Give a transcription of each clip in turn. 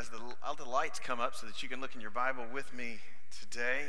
as the, all the lights come up so that you can look in your Bible with me today.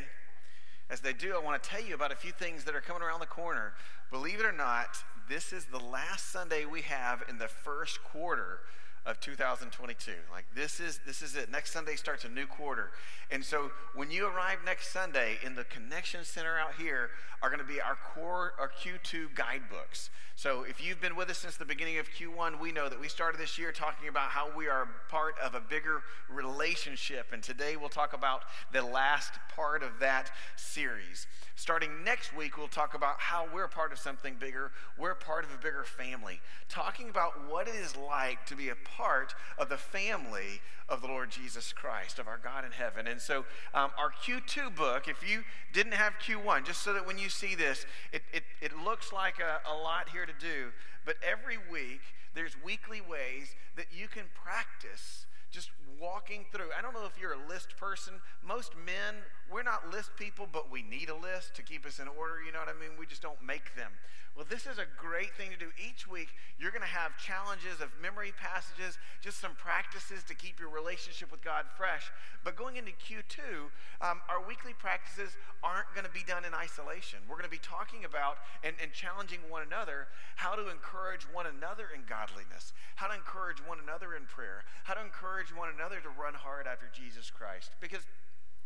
As they do, I want to tell you about a few things that are coming around the corner. Believe it or not, this is the last Sunday we have in the first quarter of 2022. Like this is this is it. Next Sunday starts a new quarter. And so when you arrive next Sunday in the connection center out here are going to be our core our Q2 guidebooks. So if you've been with us since the beginning of Q1, we know that we started this year talking about how we are part of a bigger relationship and today we'll talk about the last part of that series. Starting next week, we'll talk about how we're part of something bigger. We're part of a bigger family. Talking about what it is like to be a part of the family of the Lord Jesus Christ, of our God in heaven. And so, um, our Q2 book, if you didn't have Q1, just so that when you see this, it, it, it looks like a, a lot here to do, but every week, there's weekly ways that you can practice just walking through. I don't know if you're a list person. Most men, we're not list people, but we need a list to keep us in order. You know what I mean? We just don't make them. Well, this is a great thing to do. Each week, you're going to have challenges of memory passages, just some practices to keep your relationship with God fresh. But going into Q2, um, our weekly practices aren't going to be done in isolation. We're going to be talking about and, and challenging one another how to encourage one another in godliness, how to encourage one another in prayer, how to encourage one another to run hard after Jesus Christ. Because,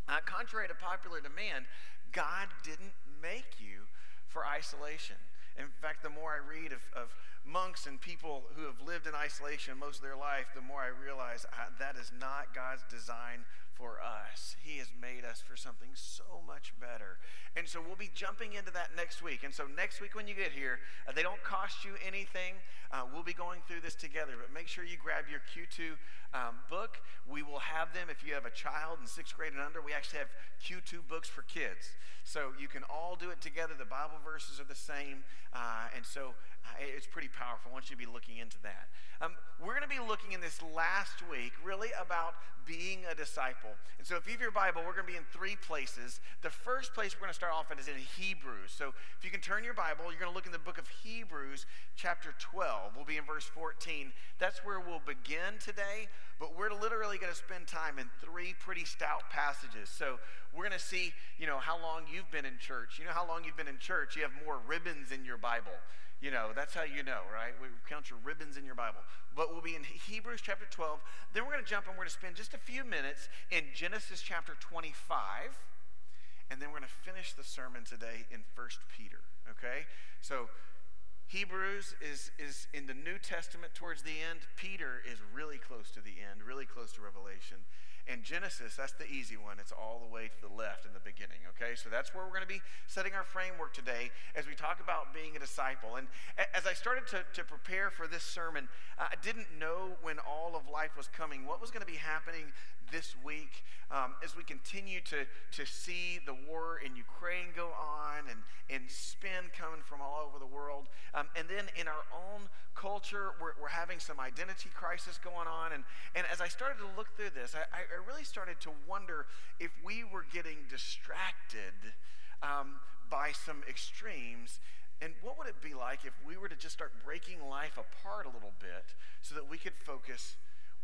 uh, contrary to popular demand, God didn't make you for isolation. In fact, the more I read of, of monks and people who have lived in isolation most of their life, the more I realize I, that is not God's design for us. He has made us for something so much better. And so we'll be jumping into that next week. And so next week when you get here, uh, they don't cost you anything. Uh, we'll be going through this together. But make sure you grab your Q2 um, book. We will have them if you have a child in sixth grade and under. We actually have Q2 books for kids. So you can all do it together. The Bible verses are the same. Uh, and so uh, it's pretty powerful. I want you to be looking into that. Um, we're going to be looking in this last week really about being a disciple. And so if you have your Bible, we're going to be in three places. The first place we're going to start off in is in Hebrews. So if you can turn your Bible, you're going to look in the book of Hebrews, chapter 12. We'll be in verse 14. That's where we'll begin today, but we're literally going to spend time in three pretty stout passages. So we're going to see, you know, how long you've been in church. You know how long you've been in church? You have more ribbons in your Bible. You know, that's how you know, right? We count your ribbons in your Bible. But we'll be in Hebrews chapter 12. Then we're going to jump and we're going to spend just a few minutes in Genesis chapter 25. And then we're going to finish the sermon today in First Peter, okay? So Hebrews is, is in the New Testament towards the end. Peter is really close to the end, really close to Revelation. And Genesis, that's the easy one. It's all the way to the left in the beginning, okay? So that's where we're going to be setting our framework today as we talk about being a disciple. And as I started to, to prepare for this sermon, I didn't know when all of life was coming, what was going to be happening this week um, as we continue to, to see the war in Ukraine go on and, and spin coming from all over the world. Um, and then in our own culture, we're, we're having some identity crisis going on. And, and as I started to look through this, I, I really started to wonder if we were getting distracted um, by some extremes. And what would it be like if we were to just start breaking life apart a little bit so that we could focus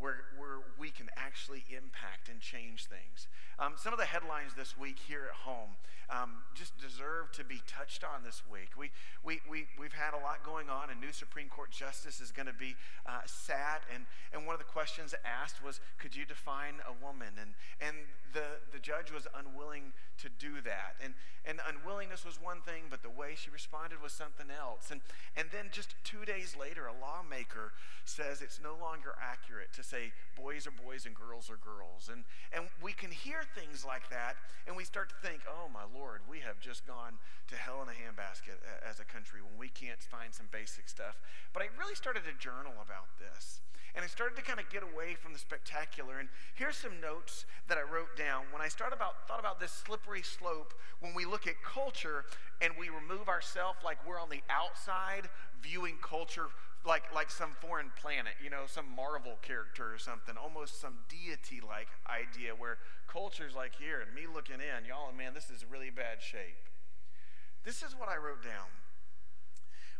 where, where we can actually impact and change things. Um, some of the headlines this week here at home um, just deserve to be touched on this week. We, we, we, we've had a lot going on. A new Supreme Court justice is going to be uh, sat, and, and one of the questions asked was, could you define a woman? And, and the, the judge was unwilling to do that. And, and unwillingness was one thing, but the way she responded was something else. And, and then just two days later, a lawmaker says it's no longer accurate to say boys are boys and girls are girls. And, and we can hear things like that, and we start to think, oh my Lord, we have just gone to hell in a handbasket as a country when we can't find some basic stuff. But I really started to journal about this. And I started to kind of get away from the spectacular. And here's some notes that I wrote down when I started about, thought about this slippery slope when we look at culture and we remove ourselves like we're on the outside viewing culture like, like some foreign planet, you know, some Marvel character or something, almost some deity like idea where culture's like here and me looking in, y'all, man, this is really bad shape. This is what I wrote down.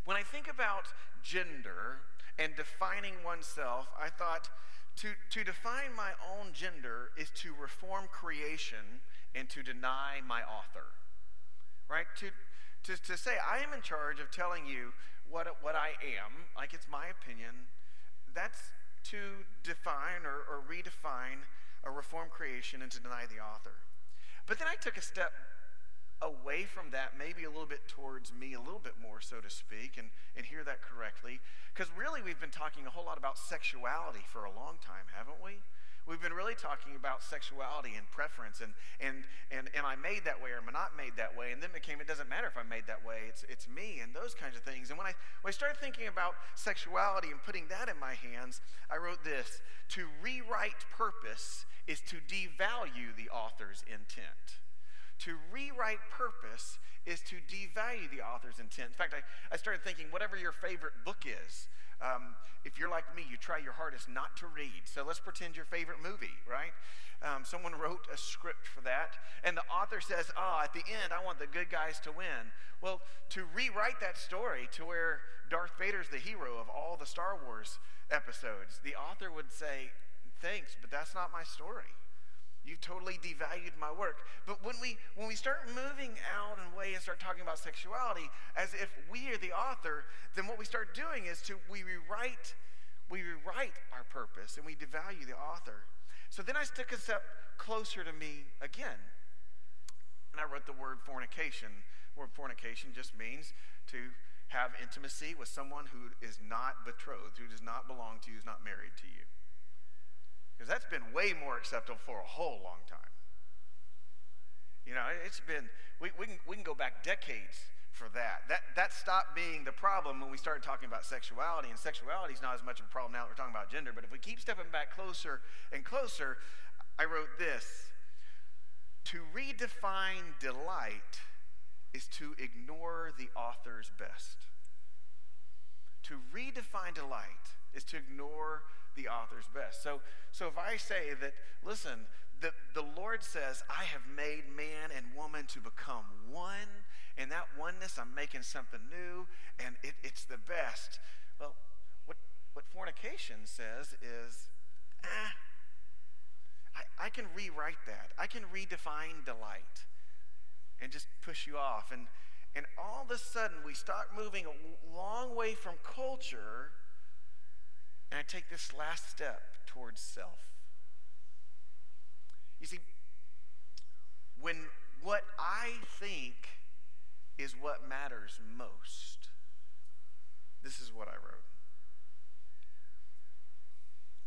When I think about gender, and defining oneself, I thought to, to define my own gender is to reform creation and to deny my author. Right? To, to, to say I am in charge of telling you what, what I am, like it's my opinion, that's to define or, or redefine a reform creation and to deny the author. But then I took a step away from that, maybe a little bit towards me, a little bit more, so to speak, and, and hear that correctly. Because really, we've been talking a whole lot about sexuality for a long time, haven't we? We've been really talking about sexuality and preference and, and, and am I made that way or am I not made that way? And then it became, it doesn't matter if I'm made that way, it's, it's me and those kinds of things. And when I, when I started thinking about sexuality and putting that in my hands, I wrote this To rewrite purpose is to devalue the author's intent. To rewrite purpose is to devalue the author's intent. In fact, I, I started thinking whatever your favorite book is, um, if you're like me, you try your hardest not to read. So let's pretend your favorite movie, right? Um, someone wrote a script for that, and the author says, Oh, at the end, I want the good guys to win. Well, to rewrite that story to where Darth Vader's the hero of all the Star Wars episodes, the author would say, Thanks, but that's not my story. You've totally devalued my work. But when we when we start moving out and way and start talking about sexuality as if we are the author, then what we start doing is to we rewrite we rewrite our purpose and we devalue the author. So then I took a step closer to me again. And I wrote the word fornication. The word fornication just means to have intimacy with someone who is not betrothed, who does not belong to you, who's not married to you. Because that's been way more acceptable for a whole long time. You know, it's been, we, we, can, we can go back decades for that. That, that stopped being the problem when we started talking about sexuality, and sexuality is not as much of a problem now that we're talking about gender. But if we keep stepping back closer and closer, I wrote this To redefine delight is to ignore the author's best. To redefine delight is to ignore the author's best. So, so if I say that, listen, the, the Lord says, I have made man and woman to become one, and that oneness, I'm making something new, and it, it's the best. Well, what, what fornication says is, ah, I, I can rewrite that. I can redefine delight and just push you off. And, and all of a sudden, we start moving a long way from culture and I take this last step towards self. You see, when what I think is what matters most, this is what I wrote.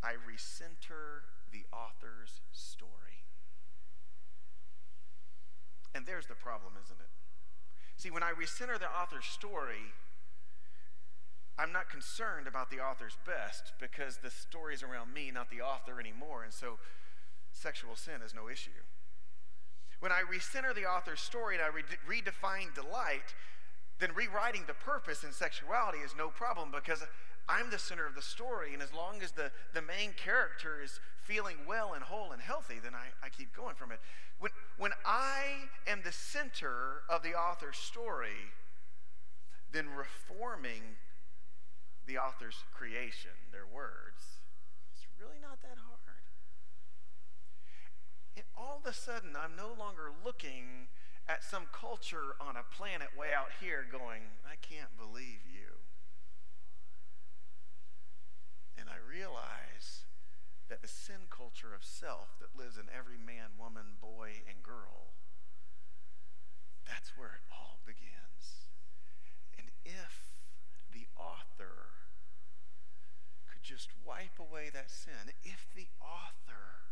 I recenter the author's story. And there's the problem, isn't it? See, when I recenter the author's story, I'm not concerned about the author's best because the story is around me, not the author anymore. And so sexual sin is no issue. When I recenter the author's story and I re- redefine delight, then rewriting the purpose in sexuality is no problem because I'm the center of the story. And as long as the, the main character is feeling well and whole and healthy, then I, I keep going from it. When, when I am the center of the author's story, then reforming the author's creation, their words, it's really not that hard. And all of a sudden, I'm no longer looking at some culture on a planet way out here going, I can't believe you. And I realize that the sin culture of self that lives in every man, woman, boy, and girl, that's where it all begins. And if the author could just wipe away that sin, if the author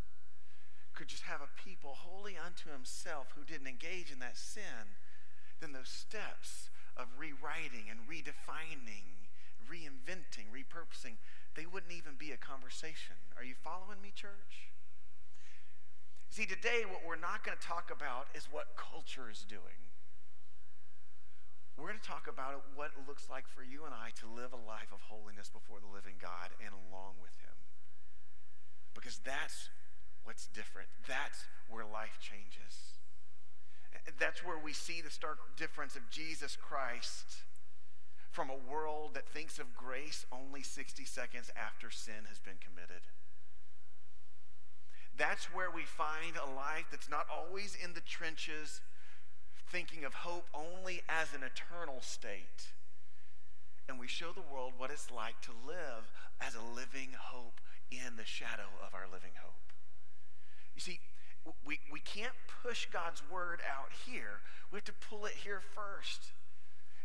could just have a people wholly unto himself who didn't engage in that sin, then those steps of rewriting and redefining, reinventing, repurposing, they wouldn't even be a conversation. Are you following me, church? See, today what we're not going to talk about is what culture is doing. We're going to talk about what it looks like for you and I to live a life of holiness before the living God and along with Him. Because that's what's different. That's where life changes. That's where we see the stark difference of Jesus Christ from a world that thinks of grace only 60 seconds after sin has been committed. That's where we find a life that's not always in the trenches, thinking of hope only as an eternal state. And we show the world what it's like to live as a living hope in the shadow of our living hope. You see, we, we can't push God's word out here. We have to pull it here first.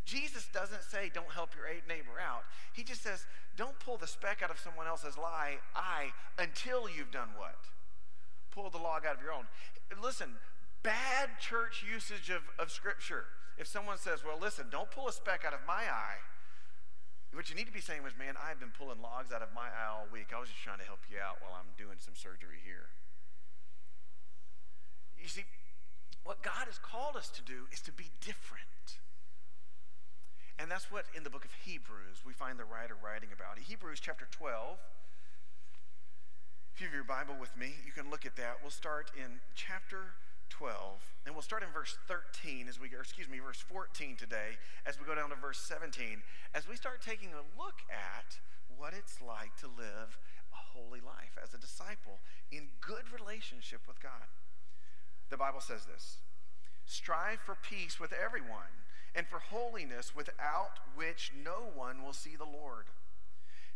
Jesus doesn't say, don't help your neighbor out. He just says, don't pull the speck out of someone else's lie, eye until you've done what? Pull the log out of your own. Listen, bad church usage of, of Scripture. If someone says, well, listen, don't pull a speck out of my eye, what you need to be saying was, man, I've been pulling logs out of my eye all week. I was just trying to help you out while I'm doing some surgery here. You see, what God has called us to do is to be different. And that's what in the book of Hebrews we find the writer writing about. Hebrews chapter 12. If you have your Bible with me, you can look at that. We'll start in chapter 12, and we'll start in verse 13 as we, excuse me, verse 14 today, as we go down to verse 17, as we start taking a look at what it's like to live a holy life as a disciple in good relationship with God. The Bible says this Strive for peace with everyone and for holiness without which no one will see the Lord.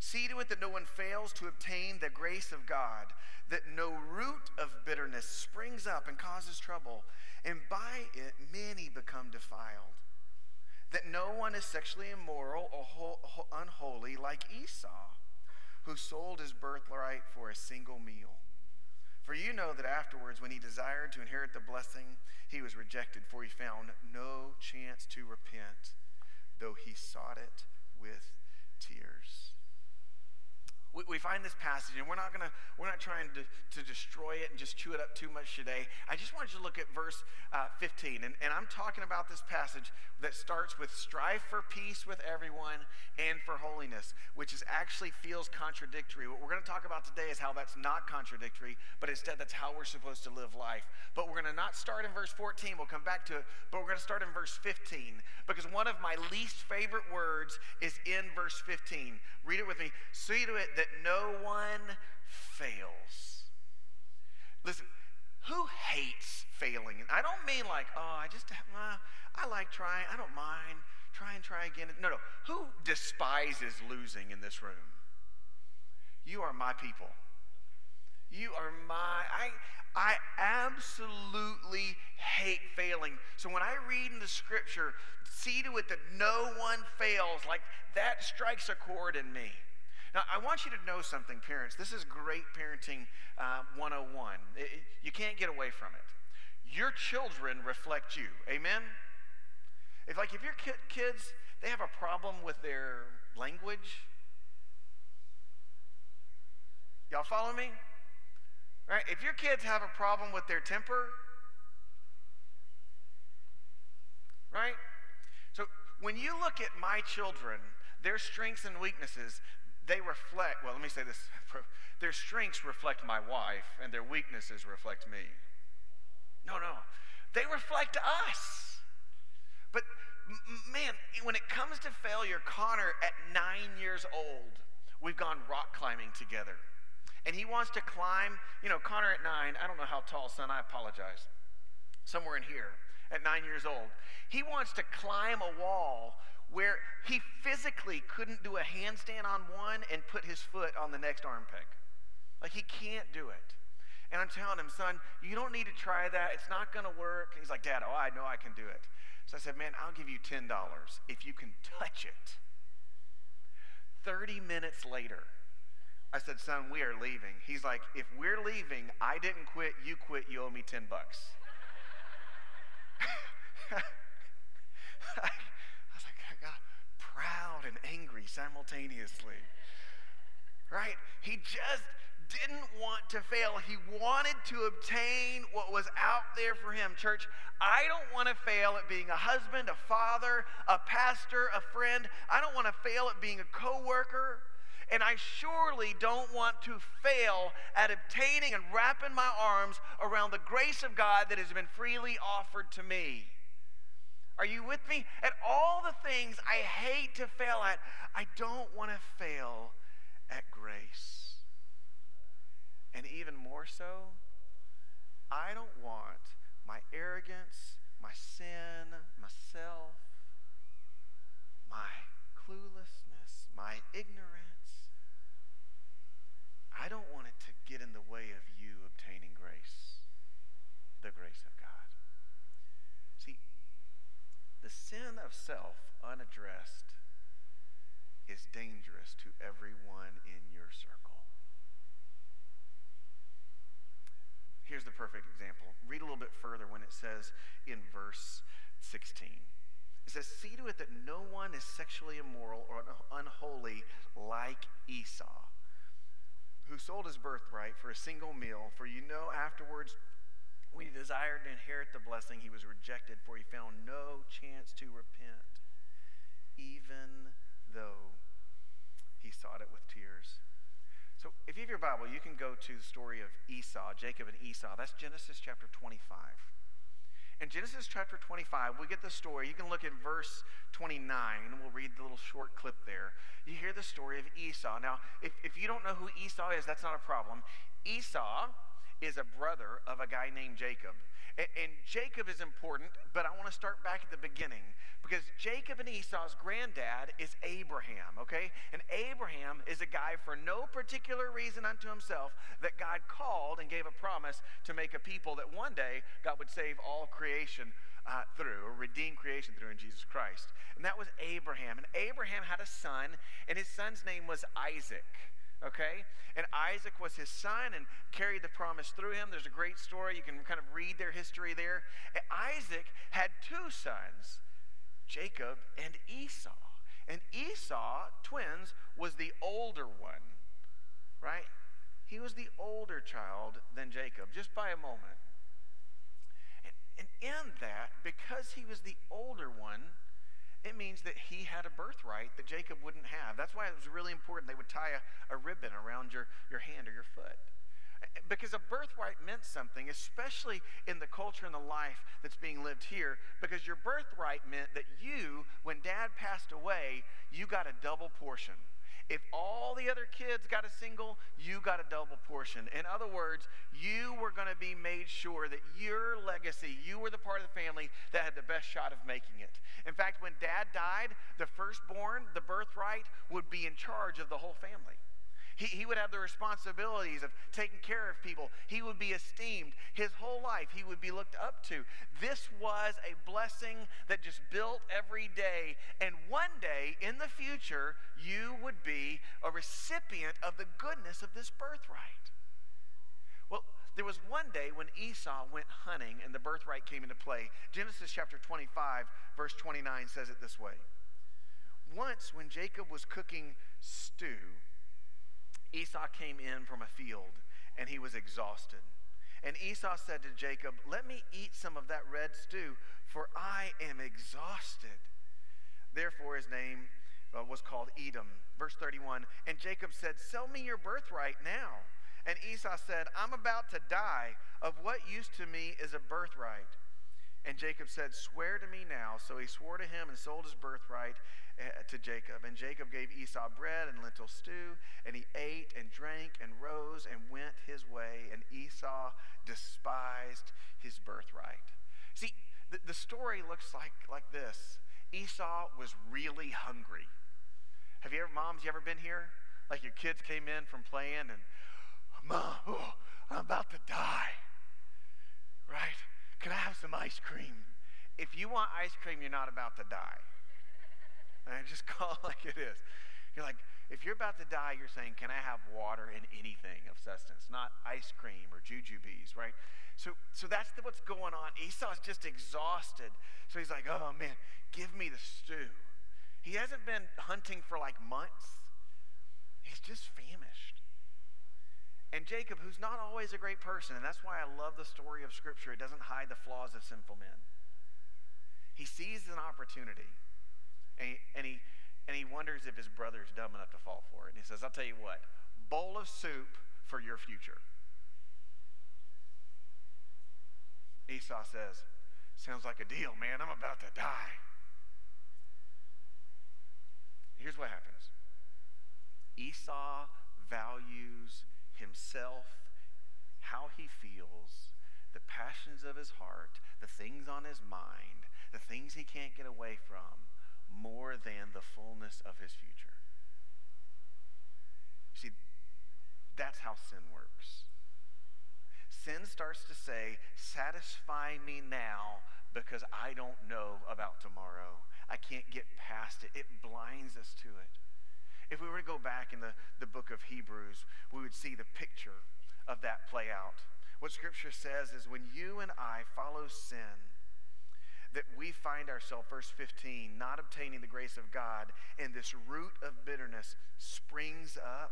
See to it that no one fails to obtain the grace of God, that no root of bitterness springs up and causes trouble, and by it many become defiled. That no one is sexually immoral or unholy like Esau, who sold his birthright for a single meal. For you know that afterwards, when he desired to inherit the blessing, he was rejected, for he found no chance to repent, though he sought it with tears we, we find this passage, and we're not gonna we're not trying to, to destroy it and just chew it up too much today. I just want you to look at verse uh, 15, and, and I'm talking about this passage that starts with strive for peace with everyone and for holiness, which is actually feels contradictory. What we're going to talk about today is how that's not contradictory, but instead that's how we're supposed to live life. But we're going to not start in verse 14. We'll come back to it, but we're going to start in verse 15 because one of my least favorite words is in verse 15. Read it with me. See to it that no one fails. Listen, who hates failing? And I don't mean like, oh, I just, uh, I like trying, I don't mind. Try and try again. No, no. Who despises losing in this room? You are my people. You are my, I, I absolutely hate failing. So when I read in the scripture, see to it that no one fails, like that strikes a chord in me. Now, I want you to know something, parents. This is great parenting uh, 101. It, it, you can't get away from it. Your children reflect you. Amen? If, like, if your kids, they have a problem with their language, y'all follow me? Right? If your kids have a problem with their temper, right? So when you look at my children, their strengths and weaknesses, they reflect, well, let me say this. Their strengths reflect my wife, and their weaknesses reflect me. No, no. They reflect us. But man, when it comes to failure, Connor, at nine years old, we've gone rock climbing together. And he wants to climb, you know, Connor at nine, I don't know how tall, son, I apologize. Somewhere in here, at nine years old. He wants to climb a wall where he physically couldn't do a handstand on one and put his foot on the next arm peg. Like he can't do it. And I'm telling him, son, you don't need to try that. It's not going to work. He's like, Dad, oh, I know I can do it. So I said, man, I'll give you $10 if you can touch it. 30 minutes later, I said, son, we are leaving. He's like, if we're leaving, I didn't quit, you quit, you owe me 10 bucks. proud and angry simultaneously. Right? He just didn't want to fail. He wanted to obtain what was out there for him. Church, I don't want to fail at being a husband, a father, a pastor, a friend. I don't want to fail at being a coworker. And I surely don't want to fail at obtaining and wrapping my arms around the grace of God that has been freely offered to me. Are you with me? At all the things I hate to fail at, I don't want to fail at grace. And even more so, I don't want my arrogance, my sin, myself, my cluelessness, my ignorance. I don't want it to get in the way of you obtaining grace, the grace of God. See, the sin of self unaddressed is dangerous to everyone in your circle. Here's the perfect example. Read a little bit further when it says in verse 16. It says, See to it that no one is sexually immoral or unholy like Esau, who sold his birthright for a single meal. For you know afterwards, when he desired to inherit the blessing, he was rejected, for he found no chance to repent, even though he sought it with tears. So if you have your Bible, you can go to the story of Esau, Jacob and Esau. That's Genesis chapter 25. In Genesis chapter 25, we get the story. You can look in verse 29. We'll read the little short clip there. You hear the story of Esau. Now, if, if you don't know who Esau is, that's not a problem. Esau is a brother of a guy named Jacob. And, and Jacob is important, but I want to start back at the beginning because Jacob and Esau's granddad is Abraham, okay? And Abraham is a guy for no particular reason unto himself that God called and gave a promise to make a people that one day God would save all creation uh, through, or redeem creation through in Jesus Christ. And that was Abraham. And Abraham had a son, and his son's name was Isaac okay? And Isaac was his son and carried the promise through him. There's a great story. You can kind of read their history there. And Isaac had two sons. Jacob and Esau. And Esau, twins, was the older one, right? He was the older child than Jacob, just by a moment. And, and in that, because he was the older one, it means that he had a birthright that Jacob wouldn't have. That's why it was really important they would tie a, a ribbon around your, your hand or your foot. Because a birthright meant something, especially in the culture and the life that's being lived here, because your birthright meant that you, when dad passed away, you got a double portion. If all the other kids got a single, you got a double portion. In other words, you were going to be made sure that your legacy, you were the part of the family that had the best shot of making it. In fact, when dad died, the firstborn, the birthright, would be in charge of the whole family. He, he would have the responsibilities of taking care of people. He would be esteemed. His whole life, he would be looked up to. This was a blessing that just built every day. And one day in the future, you would be a recipient of the goodness of this birthright. Well, there was one day when Esau went hunting and the birthright came into play. Genesis chapter 25, verse 29 says it this way Once, when Jacob was cooking stew, Esau came in from a field, and he was exhausted. And Esau said to Jacob, Let me eat some of that red stew, for I am exhausted. Therefore, his name uh, was called Edom. Verse 31 And Jacob said, Sell me your birthright now. And Esau said, I'm about to die. Of what use to me is a birthright? And Jacob said, Swear to me now. So he swore to him and sold his birthright. Eh, to Jacob. And Jacob gave Esau bread and lentil stew, and he ate and drank and rose and went his way. And Esau despised his birthright. See, the, the story looks like, like this Esau was really hungry. Have you ever, moms, you ever been here? Like your kids came in from playing and, Mom, oh, I'm about to die. Right? Can I have some ice cream? If you want ice cream, you're not about to die. And just call it like it is. You're like, if you're about to die, you're saying, Can I have water and anything of sustenance, not ice cream or jujubes, right? So, so that's the, what's going on. Esau's just exhausted. So he's like, Oh man, give me the stew. He hasn't been hunting for like months, he's just famished. And Jacob, who's not always a great person, and that's why I love the story of Scripture, it doesn't hide the flaws of sinful men. He sees an opportunity and he, and he, and he wonders if his brother's dumb enough to fall for it. And he says, I'll tell you what, bowl of soup for your future. Esau says, Sounds like a deal, man. I'm about to die. Here's what happens Esau values himself, how he feels, the passions of his heart, the things on his mind, the things he can't get away from, more than the fullness of his future. You see, that's how sin works. Sin starts to say, satisfy me now because I don't know about tomorrow. I can't get past it. It blinds us to it. If we were to go back in the, the book of Hebrews, we would see the picture of that play out. What Scripture says is when you and I follow sin, that we find ourselves, verse 15, not obtaining the grace of God, and this root of bitterness springs up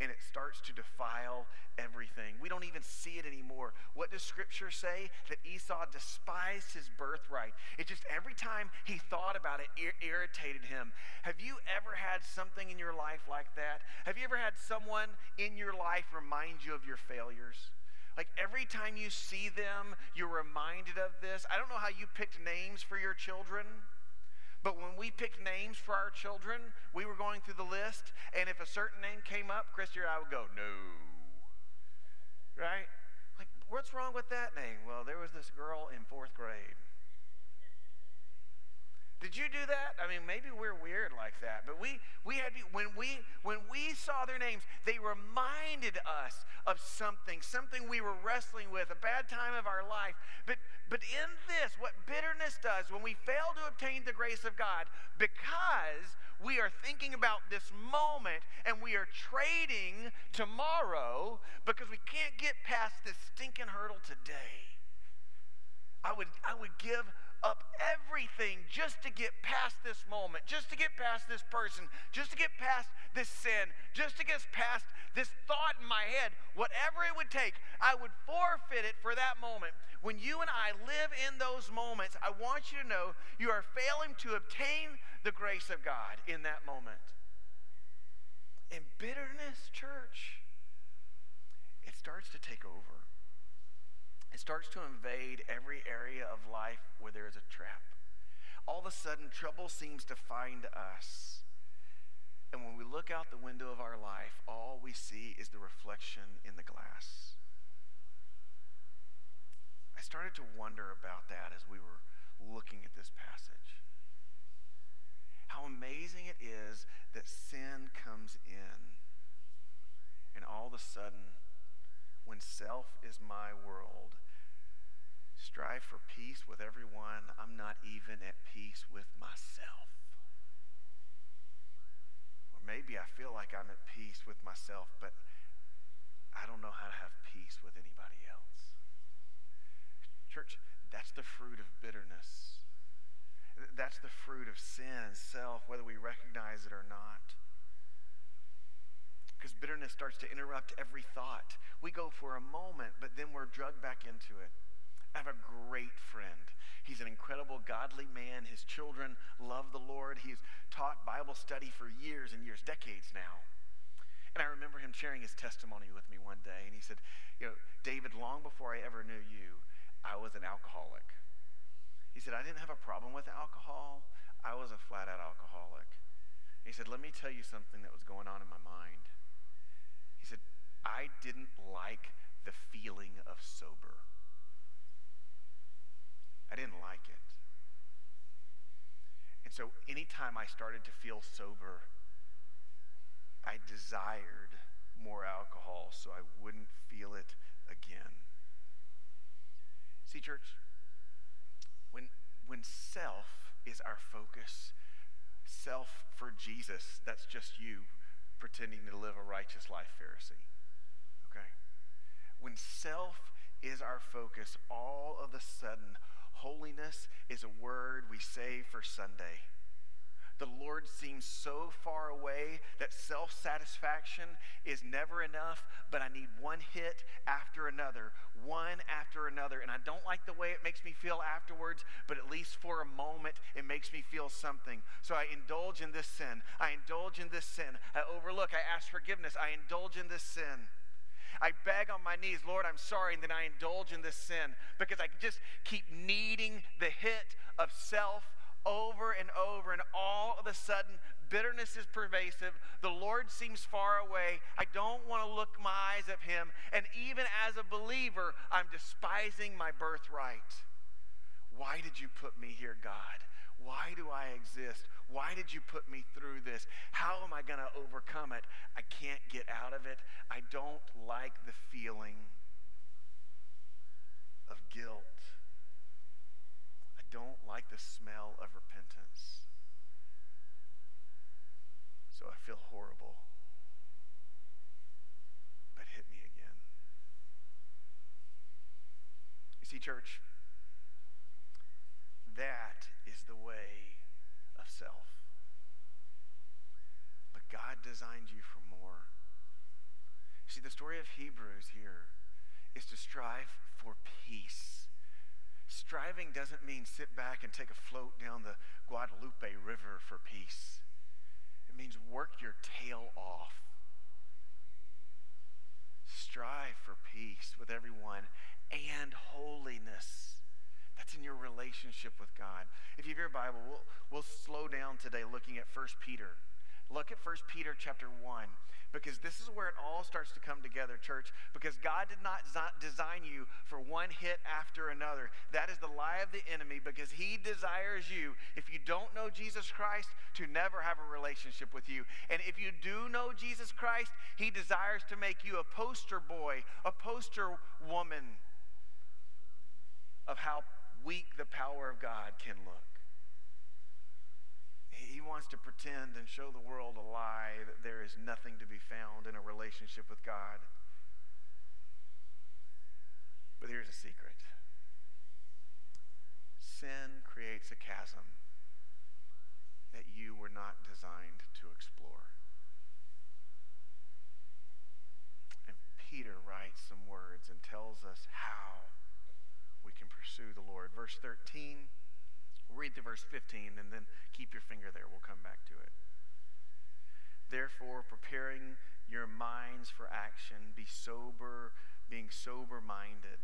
and it starts to defile everything. We don't even see it anymore. What does Scripture say? That Esau despised his birthright. It just every time he thought about it, ir- irritated him. Have you ever had something in your life like that? Have you ever had someone in your life remind you of your failures? Like every time you see them, you're reminded of this. I don't know how you picked names for your children. But when we picked names for our children, we were going through the list, and if a certain name came up, Christy or I would go, no. Right? Like, what's wrong with that name? Well, there was this girl in fourth grade. Did you do that? I mean, maybe we're weird like that, but we we had when we when we saw their names, they reminded us of something, something we were wrestling with, a bad time of our life. But but in this, what bitterness does when we fail to obtain the grace of God, because we are thinking about this moment and we are trading tomorrow because we can't get past this stinking hurdle today. I would I would give up everything just to get past this moment, just to get past this person, just to get past this sin, just to get past this thought in my head, whatever it would take, I would forfeit it for that moment. When you and I live in those moments, I want you to know you are failing to obtain the grace of God in that moment. And bitterness, church, it starts to take over. It starts to invade every area of life where there is a trap. All of a sudden, trouble seems to find us. And when we look out the window of our life, all we see is the reflection in the glass. I started to wonder about that as we were looking at this passage. How amazing it is that sin comes in, and all of a sudden, when self is my world, strive for peace with everyone, I'm not even at peace with myself. Or maybe I feel like I'm at peace with myself, but I don't know how to have peace with anybody else. Church, that's the fruit of bitterness. That's the fruit of sin, self, whether we recognize it or not. Because bitterness starts to interrupt every thought. We go for a moment, but then we're drugged back into it. I have a great friend. He's an incredible, godly man. His children love the Lord. He's taught Bible study for years and years, decades now. And I remember him sharing his testimony with me one day. And he said, You know, David, long before I ever knew you, I was an alcoholic. He said, I didn't have a problem with alcohol. I was a flat out alcoholic. He said, Let me tell you something that was going on in my mind. Said, I didn't like the feeling of sober. I didn't like it. And so anytime I started to feel sober, I desired more alcohol so I wouldn't feel it again. See, church, when, when self is our focus, self for Jesus, that's just you pretending to live a righteous life, Pharisee. Okay? When self is our focus, all of a sudden, Holiness is a word we say for Sunday. The Lord seems so far away that self satisfaction is never enough, but I need one hit after another, one after another. And I don't like the way it makes me feel afterwards, but at least for a moment, it makes me feel something. So I indulge in this sin. I indulge in this sin. I overlook. I ask forgiveness. I indulge in this sin. I beg on my knees, Lord, I'm sorry, and then I indulge in this sin because I just keep needing the hit of self over and over, and all of a sudden, Bitterness is pervasive. The Lord seems far away. I don't want to look my eyes at him. And even as a believer, I'm despising my birthright. Why did you put me here, God? Why do I exist? Why did you put me through this? How am I going to overcome it? I can't get out of it. I don't like the feeling of guilt. Don't like the smell of repentance. So I feel horrible. But hit me again. You see, church, that is the way of self. But God designed you for more. See, the story of Hebrews here is to strive for peace. Striving doesn't mean sit back and take a float down the Guadalupe River for peace. It means work your tail off. Strive for peace with everyone and holiness. That's in your relationship with God. If you have your Bible, we'll, we'll slow down today looking at 1 Peter. Look at 1 Peter chapter 1 because this is where it all starts to come together, church. Because God did not design you for one hit after another. That is the lie of the enemy because he desires you, if you don't know Jesus Christ, to never have a relationship with you. And if you do know Jesus Christ, he desires to make you a poster boy, a poster woman of how weak the power of God can look. He wants to pretend and show the world a lie that there is nothing to be found in a relationship with God. But here's a secret sin creates a chasm that you were not designed to explore. And Peter writes some words and tells us how we can pursue the Lord. Verse 13 We'll read through verse 15 and then keep your finger there. We'll come back to it. Therefore, preparing your minds for action, be sober, being sober minded.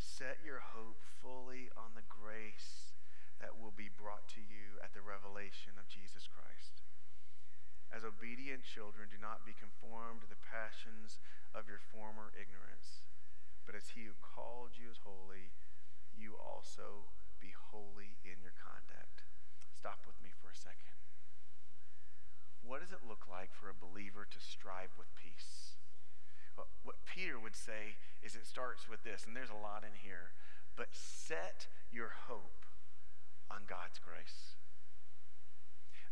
Set your hope fully on the grace that will be brought to you at the revelation of Jesus Christ. As obedient children, do not be conformed to the passions of your former ignorance, but as he who called you is holy, you also holy in your conduct. Stop with me for a second. What does it look like for a believer to strive with peace? What Peter would say is it starts with this, and there's a lot in here, but set your hope on God's grace.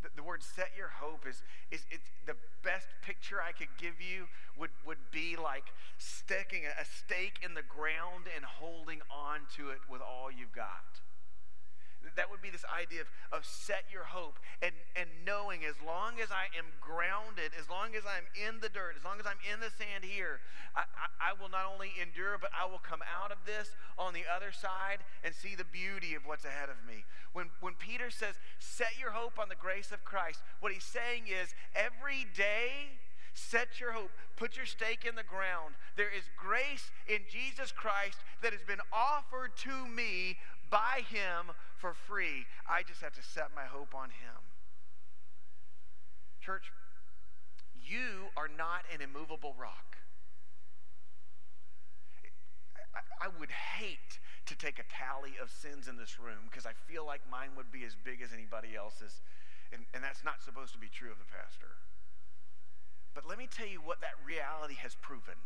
The, the word set your hope is, is it's the best picture I could give you would, would be like sticking a, a stake in the ground and holding on to it with all you've got. That would be this idea of, of set your hope and, and knowing as long as I am grounded, as long as I'm in the dirt, as long as I'm in the sand here, I, I, I will not only endure, but I will come out of this on the other side and see the beauty of what's ahead of me. When, when Peter says, set your hope on the grace of Christ, what he's saying is every day, Set your hope. Put your stake in the ground. There is grace in Jesus Christ that has been offered to me by Him for free. I just have to set my hope on Him. Church, you are not an immovable rock. I, would hate to take a tally of sins in this room because I feel like mine would be as big as anybody else's. And, and that's not supposed to be true of the pastor. But let me tell you what that reality has proven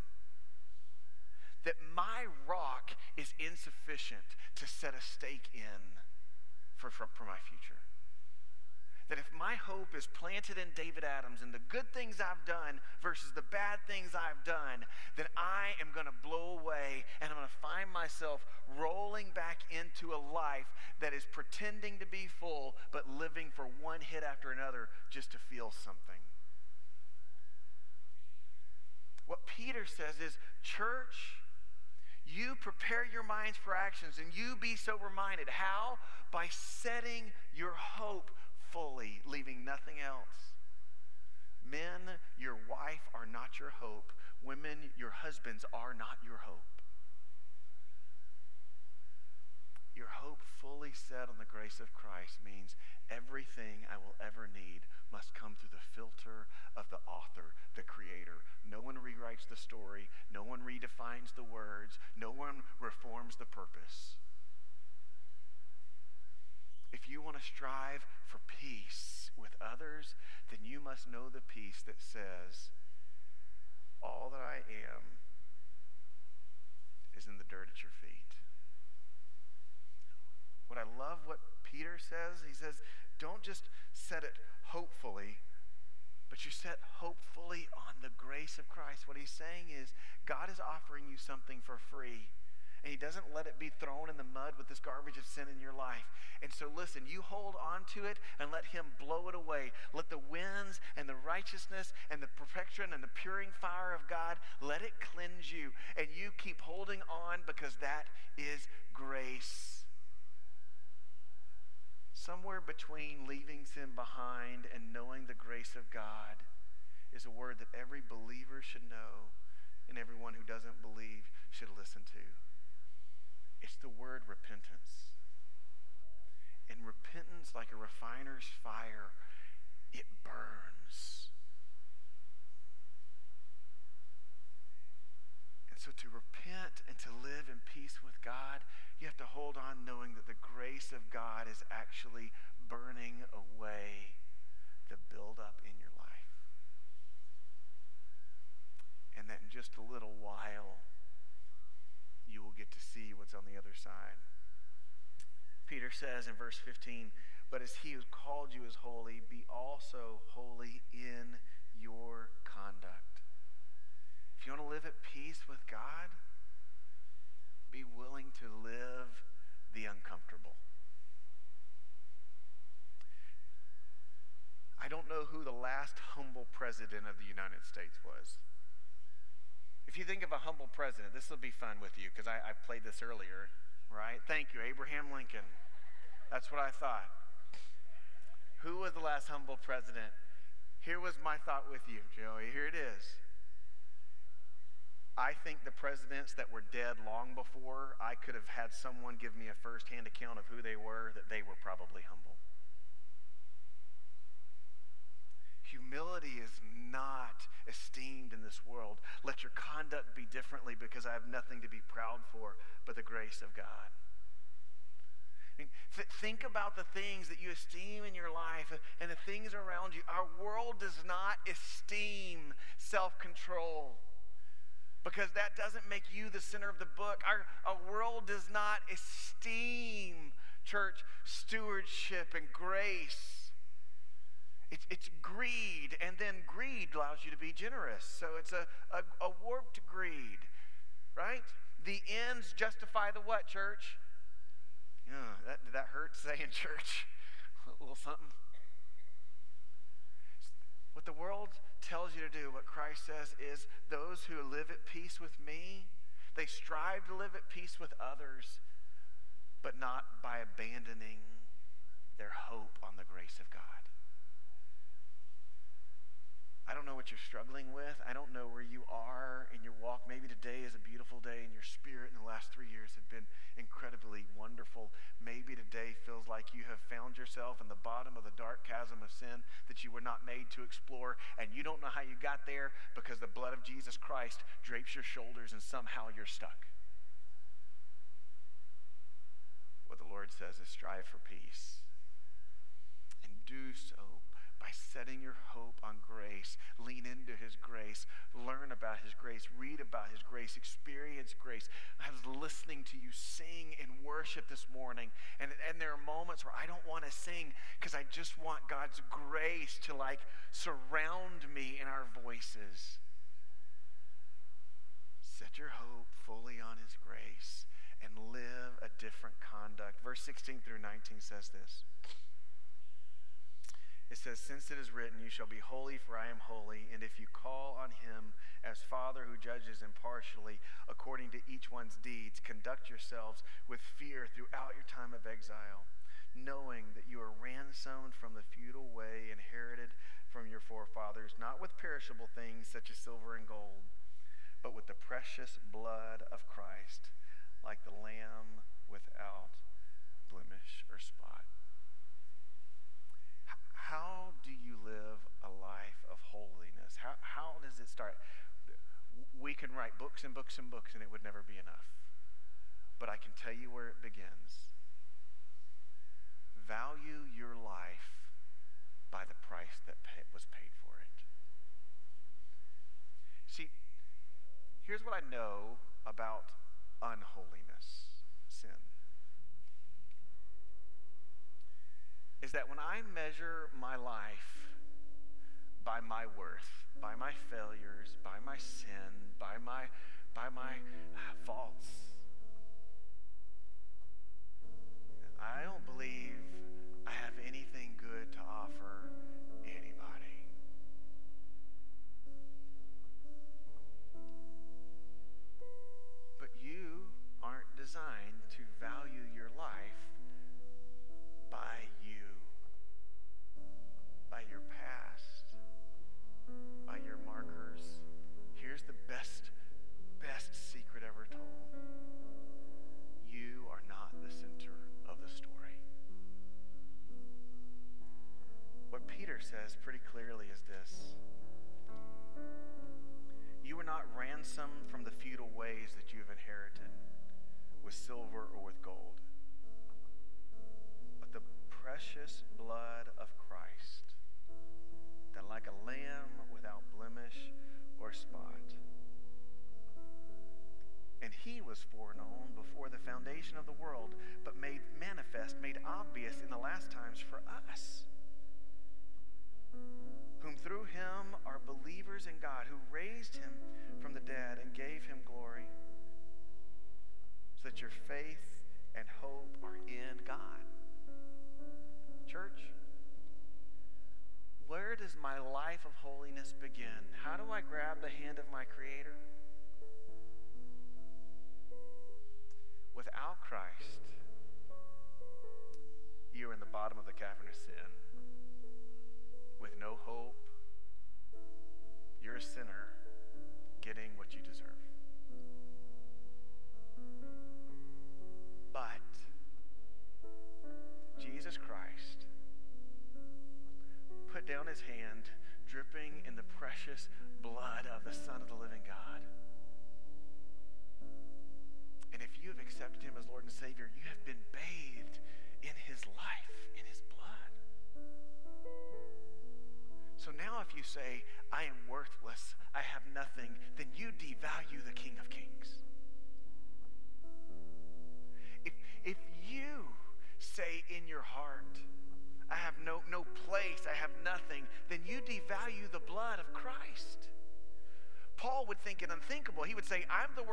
that my rock is insufficient to set a stake in for, for, for my future. That if my hope is planted in David Adams and the good things I've done versus the bad things I've done, then I am going to blow away and I'm going to find myself rolling back into a life that is pretending to be full but living for one hit after another just to feel something. What Peter says is, church, you prepare your minds for actions and you be sober minded. How? By setting your hope fully, leaving nothing else. Men, your wife are not your hope. Women, your husbands are not your hope. Your hope fully set on the grace of Christ means everything I will ever need must come through the filter of the author, the creator. No one rewrites the story, no one redefines the words, no one reforms the purpose. If you want to strive for peace with others, then you must know the peace that says, All that I am is in the dirt at your feet. What I love what Peter says, he says, don't just set it hopefully, but you set hopefully on the grace of Christ. What he's saying is, God is offering you something for free. And he doesn't let it be thrown in the mud with this garbage of sin in your life. And so, listen, you hold on to it and let him blow it away. Let the winds and the righteousness and the perfection and the puring fire of God let it cleanse you. And you keep holding on because that is grace. Somewhere between leaving sin behind and knowing the grace of God is a word that every believer should know and everyone who doesn't believe should listen to. It's the word repentance. And repentance, like a refiner's fire, it burns. And so to repent and to live in peace with God you have to hold on knowing that the grace of God is actually burning away the buildup in your life. And that in just a little while, you will get to see what's on the other side. Peter says in verse 15, But as he who called you is holy, be also holy in your conduct. If you want to live at peace with God, be willing to live the uncomfortable. I don't know who the last humble president of the United States was. If you think of a humble president, this will be fun with you because I, I played this earlier, right? Thank you, Abraham Lincoln. That's what I thought. Who was the last humble president? Here was my thought with you, Joey. Here it is. I think the presidents that were dead long before I could have had someone give me a firsthand account of who they were, that they were probably humble. Humility is not esteemed in this world. Let your conduct be differently because I have nothing to be proud for but the grace of God. I mean, th- think about the things that you esteem in your life and the things around you. Our world does not esteem self control because that doesn't make you the center of the book. Our, our world does not esteem church stewardship and grace. It's, it's greed, and then greed allows you to be generous. So it's a, a, a warped greed, right? The ends justify the what, church? Yeah, that, did that hurt saying church? a little something. What the world tells you to do, what Christ says is those who live at peace with me, they strive to live at peace with others, but not by abandoning their hope on the grace of God. I don't know what you're struggling with. I don't know where you are in your walk. Maybe today is a beautiful day and your spirit in the last three years have been incredibly wonderful. Maybe today feels like you have found yourself in the bottom of the dark chasm of sin that you were not made to explore, and you don't know how you got there because the blood of Jesus Christ drapes your shoulders and somehow you're stuck. What the Lord says is strive for peace and do so by setting your hope on grace. Lean into his grace. Learn about his grace. Read about his grace. Experience grace. I was listening to you sing in worship this morning, and, and there are moments where I don't want to sing because I just want God's grace to like surround me in our voices. Set your hope fully on his grace and live a different conduct. Verse 16 through 19 says this. It says, Since it is written, You shall be holy, for I am holy. And if you call on him as Father who judges impartially according to each one's deeds, conduct yourselves with fear throughout your time of exile, knowing that you are ransomed from the feudal way inherited from your forefathers, not with perishable things such as silver and gold, but with the precious blood of Christ, like the Lamb without blemish or spot. How do you live a life of holiness? How, how does it start? We can write books and books and books, and it would never be enough. But I can tell you where it begins. Value your life by the price that pay, was paid for it. See, here's what I know about unholiness, sin. Is that when I measure my life by my worth, by my failures, by my sin, by my by my uh, faults, I don't believe I have anything good to offer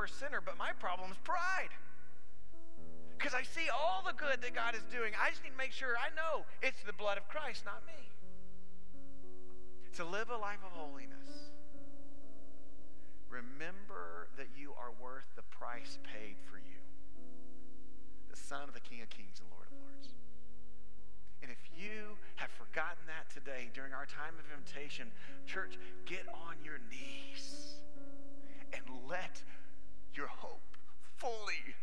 Sinner, but my problem is pride. Because I see all the good that God is doing. I just need to make sure I know it's the blood of Christ, not me. To live a life of holiness, remember that you are worth the price paid for you. The Son of the King of Kings and Lord of Lords. And if you have forgotten that today during our time of invitation, church, get on your knees and let your hope fully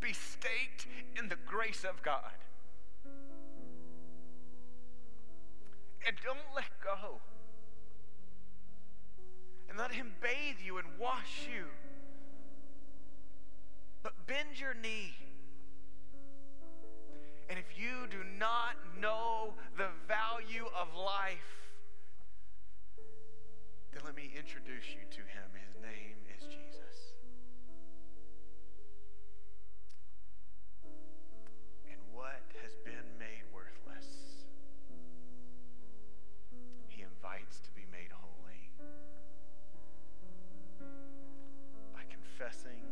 be staked in the grace of God. And don't let go. And let Him bathe you and wash you. But bend your knee. And if you do not know the value of life, then let me introduce you to him. Confessing